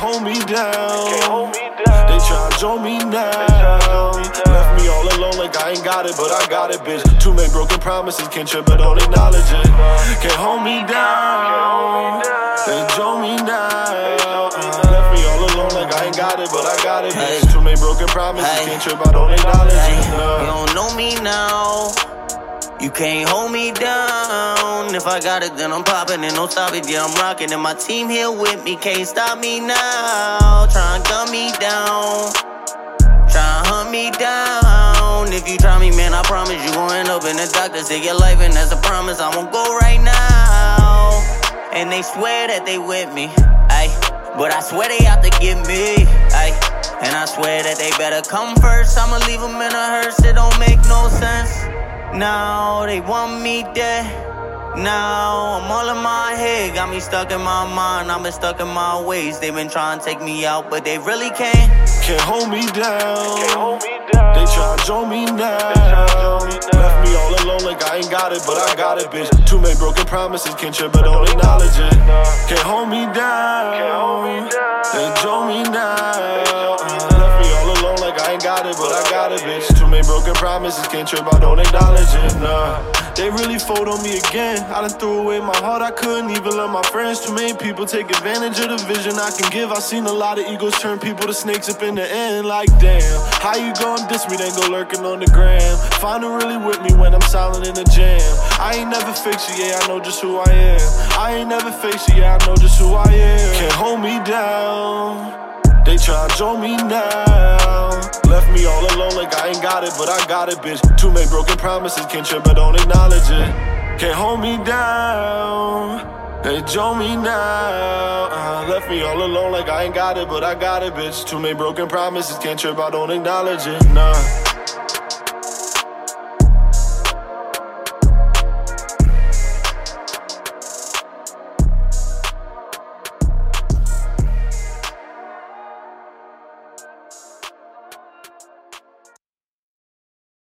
hold me down. Hold me down. They try to jolt me now. Left me all alone like I ain't got it, but I got it, bitch. Too many broken promises, can't trip, but don't acknowledge it. Can't hold me down. They jolt me down got it, but I got it, bitch. Too many broken promises, Hey. can't trip, I don't acknowledge Hey, you don't know me now. You can't hold me down. If I got it, then I'm popping and don't stop it. Yeah, I'm rocking. And my team here with me can't stop me now. Try and gun me down. Try and hunt me down. If you try me, man, I promise you gon' end up in the doctor. Take your life, and that's a promise. I won't go right now. And they swear that they with me. Ay, but I swear they out to get me. Ay, and I swear that they better come first. I'ma leave them in a hearse. It don't make no sense. Now they want me dead. Now I'm all in my head, got me stuck in my mind. I've been stuck in my ways. They've been trying to take me out, but they really can't. Can't hold me down. They try to join me now. All like I ain't got it, but I got it, bitch. Too many broken promises, can't trip, but don't acknowledge it. Can't hold me down. They join me. Uh, left me all alone like I ain't got it, but I got it, bitch. Promises, can't trip, I don't acknowledge it. Nah. They really fold on me again. I done threw away my heart, I couldn't even love my friends. Too many people take advantage of the vision I can give. I seen a lot of egos turn people to snakes up in the end. Like, damn, how you gon' diss me, then go lurking on the gram? Find who really with me when I'm silent in the jam. I ain't never fake you, yeah, I know just who I am. I ain't never fake you, yeah, I know just who I am. Can't hold me down. They try to join me now. Left me all alone like I ain't got it, but I got it, bitch. Too many broken promises, can't trip, but don't acknowledge it. Can't hold me down. They join me now. Uh, left me all alone like I ain't got it, but I got it, bitch. Too many broken promises, can't trip, I don't acknowledge it. Nah.